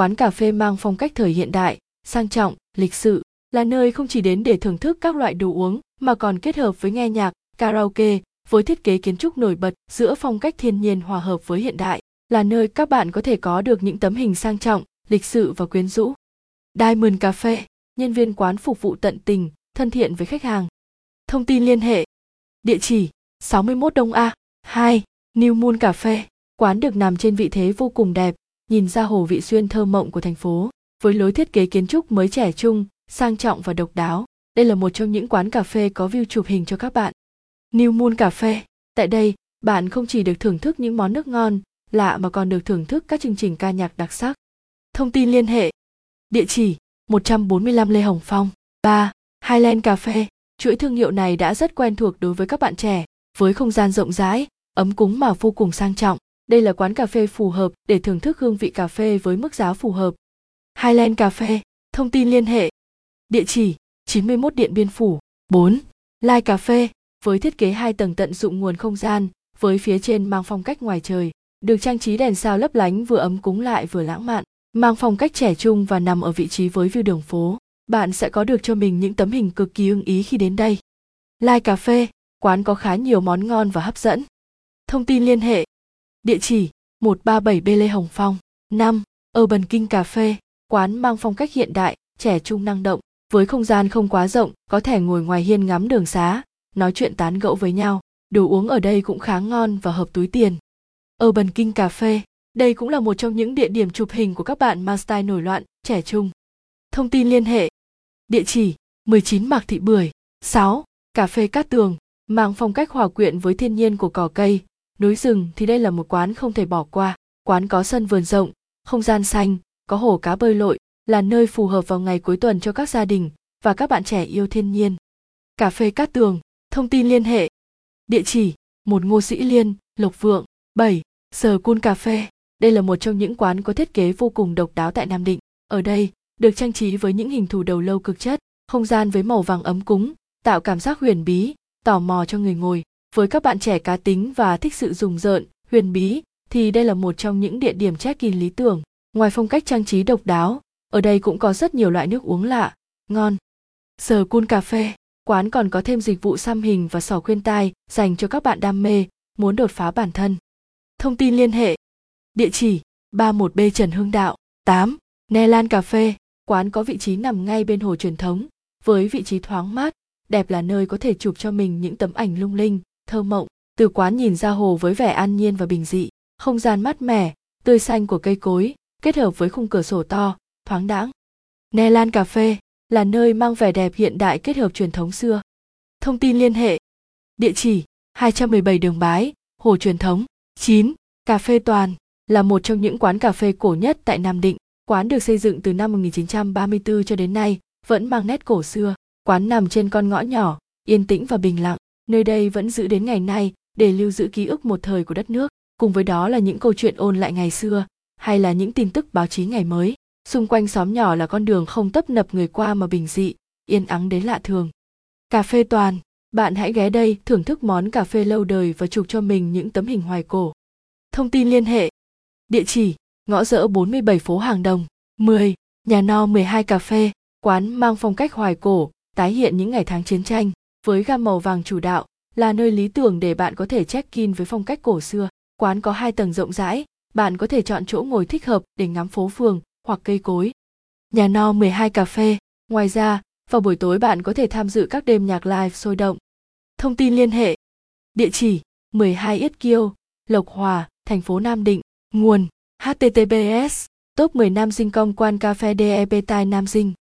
quán cà phê mang phong cách thời hiện đại, sang trọng, lịch sự, là nơi không chỉ đến để thưởng thức các loại đồ uống mà còn kết hợp với nghe nhạc, karaoke với thiết kế kiến trúc nổi bật giữa phong cách thiên nhiên hòa hợp với hiện đại, là nơi các bạn có thể có được những tấm hình sang trọng, lịch sự và quyến rũ. Diamond Cafe, nhân viên quán phục vụ tận tình, thân thiện với khách hàng. Thông tin liên hệ. Địa chỉ 61 Đông A, 2, New Moon Cà phê Quán được nằm trên vị thế vô cùng đẹp, nhìn ra hồ vị xuyên thơ mộng của thành phố, với lối thiết kế kiến trúc mới trẻ trung, sang trọng và độc đáo. Đây là một trong những quán cà phê có view chụp hình cho các bạn. New Moon cà phê Tại đây, bạn không chỉ được thưởng thức những món nước ngon, lạ mà còn được thưởng thức các chương trình ca nhạc đặc sắc. Thông tin liên hệ. Địa chỉ 145 Lê Hồng Phong, 3, Highland cà phê Chuỗi thương hiệu này đã rất quen thuộc đối với các bạn trẻ, với không gian rộng rãi, ấm cúng mà vô cùng sang trọng. Đây là quán cà phê phù hợp để thưởng thức hương vị cà phê với mức giá phù hợp. Highland Cafe, thông tin liên hệ. Địa chỉ 91 Điện Biên Phủ, 4, Lai Cà Phê, với thiết kế hai tầng tận dụng nguồn không gian, với phía trên mang phong cách ngoài trời, được trang trí đèn sao lấp lánh vừa ấm cúng lại vừa lãng mạn, mang phong cách trẻ trung và nằm ở vị trí với view đường phố. Bạn sẽ có được cho mình những tấm hình cực kỳ ưng ý khi đến đây. Lai Cà Phê, quán có khá nhiều món ngon và hấp dẫn. Thông tin liên hệ. Địa chỉ 137B Lê Hồng Phong, 5. Urban King Cà Phê, quán mang phong cách hiện đại, trẻ trung năng động, với không gian không quá rộng, có thể ngồi ngoài hiên ngắm đường xá, nói chuyện tán gẫu với nhau. Đồ uống ở đây cũng khá ngon và hợp túi tiền. Urban King Cà Phê, đây cũng là một trong những địa điểm chụp hình của các bạn mang style nổi loạn, trẻ trung. Thông tin liên hệ. Địa chỉ 19 Mạc Thị Bưởi, 6. Cà phê Cát Tường, mang phong cách hòa quyện với thiên nhiên của cỏ cây, núi rừng thì đây là một quán không thể bỏ qua. Quán có sân vườn rộng, không gian xanh, có hồ cá bơi lội, là nơi phù hợp vào ngày cuối tuần cho các gia đình và các bạn trẻ yêu thiên nhiên. Cà phê Cát Tường, thông tin liên hệ. Địa chỉ: một Ngô Sĩ Liên, Lộc Vượng, 7, Sờ Cun Cà Phê. Đây là một trong những quán có thiết kế vô cùng độc đáo tại Nam Định. Ở đây, được trang trí với những hình thù đầu lâu cực chất, không gian với màu vàng ấm cúng, tạo cảm giác huyền bí, tò mò cho người ngồi. Với các bạn trẻ cá tính và thích sự rùng rợn, huyền bí, thì đây là một trong những địa điểm check-in lý tưởng. Ngoài phong cách trang trí độc đáo, ở đây cũng có rất nhiều loại nước uống lạ, ngon. Sờ cun cà phê, quán còn có thêm dịch vụ xăm hình và sò khuyên tai dành cho các bạn đam mê, muốn đột phá bản thân. Thông tin liên hệ. Địa chỉ 31B Trần Hưng Đạo, 8, Ne Lan Cà Phê. Quán có vị trí nằm ngay bên hồ truyền thống, với vị trí thoáng mát, đẹp là nơi có thể chụp cho mình những tấm ảnh lung linh, thơ mộng. Từ quán nhìn ra hồ với vẻ an nhiên và bình dị, không gian mát mẻ, tươi xanh của cây cối, kết hợp với khung cửa sổ to, thoáng đãng. Ne Lan Cà Phê là nơi mang vẻ đẹp hiện đại kết hợp truyền thống xưa. Thông tin liên hệ. Địa chỉ 217 Đường Bái, Hồ Truyền Thống. 9. Cà phê Toàn là một trong những quán cà phê cổ nhất tại Nam Định. Quán được xây dựng từ năm 1934 cho đến nay, vẫn mang nét cổ xưa. Quán nằm trên con ngõ nhỏ, yên tĩnh và bình lặng. Nơi đây vẫn giữ đến ngày nay để lưu giữ ký ức một thời của đất nước. Cùng với đó là những câu chuyện ôn lại ngày xưa, hay là những tin tức báo chí ngày mới. Xung quanh xóm nhỏ là con đường không tấp nập người qua mà bình dị yên ắng đến lạ thường. Cà phê toàn bạn hãy ghé đây thưởng thức món cà phê lâu đời và chụp cho mình những tấm hình hoài cổ. Thông tin liên hệ. Địa chỉ ngõ rỡ 47 phố Hàng Đồng 10 nhà no 12 cà phê quán mang phong cách hoài cổ tái hiện những ngày tháng chiến tranh với gam màu vàng chủ đạo là nơi lý tưởng để bạn có thể check-in với phong cách cổ xưa quán có hai tầng rộng rãi bạn có thể chọn chỗ ngồi thích hợp để ngắm phố phường hoặc cây cối. Nhà no 12 cà phê, ngoài ra, vào buổi tối bạn có thể tham dự các đêm nhạc live sôi động. Thông tin liên hệ. Địa chỉ 12 Yết Kiêu, Lộc Hòa, thành phố Nam Định. Nguồn https top 10 Nam Dinh Công quan cà phê DEP Tai Nam Dinh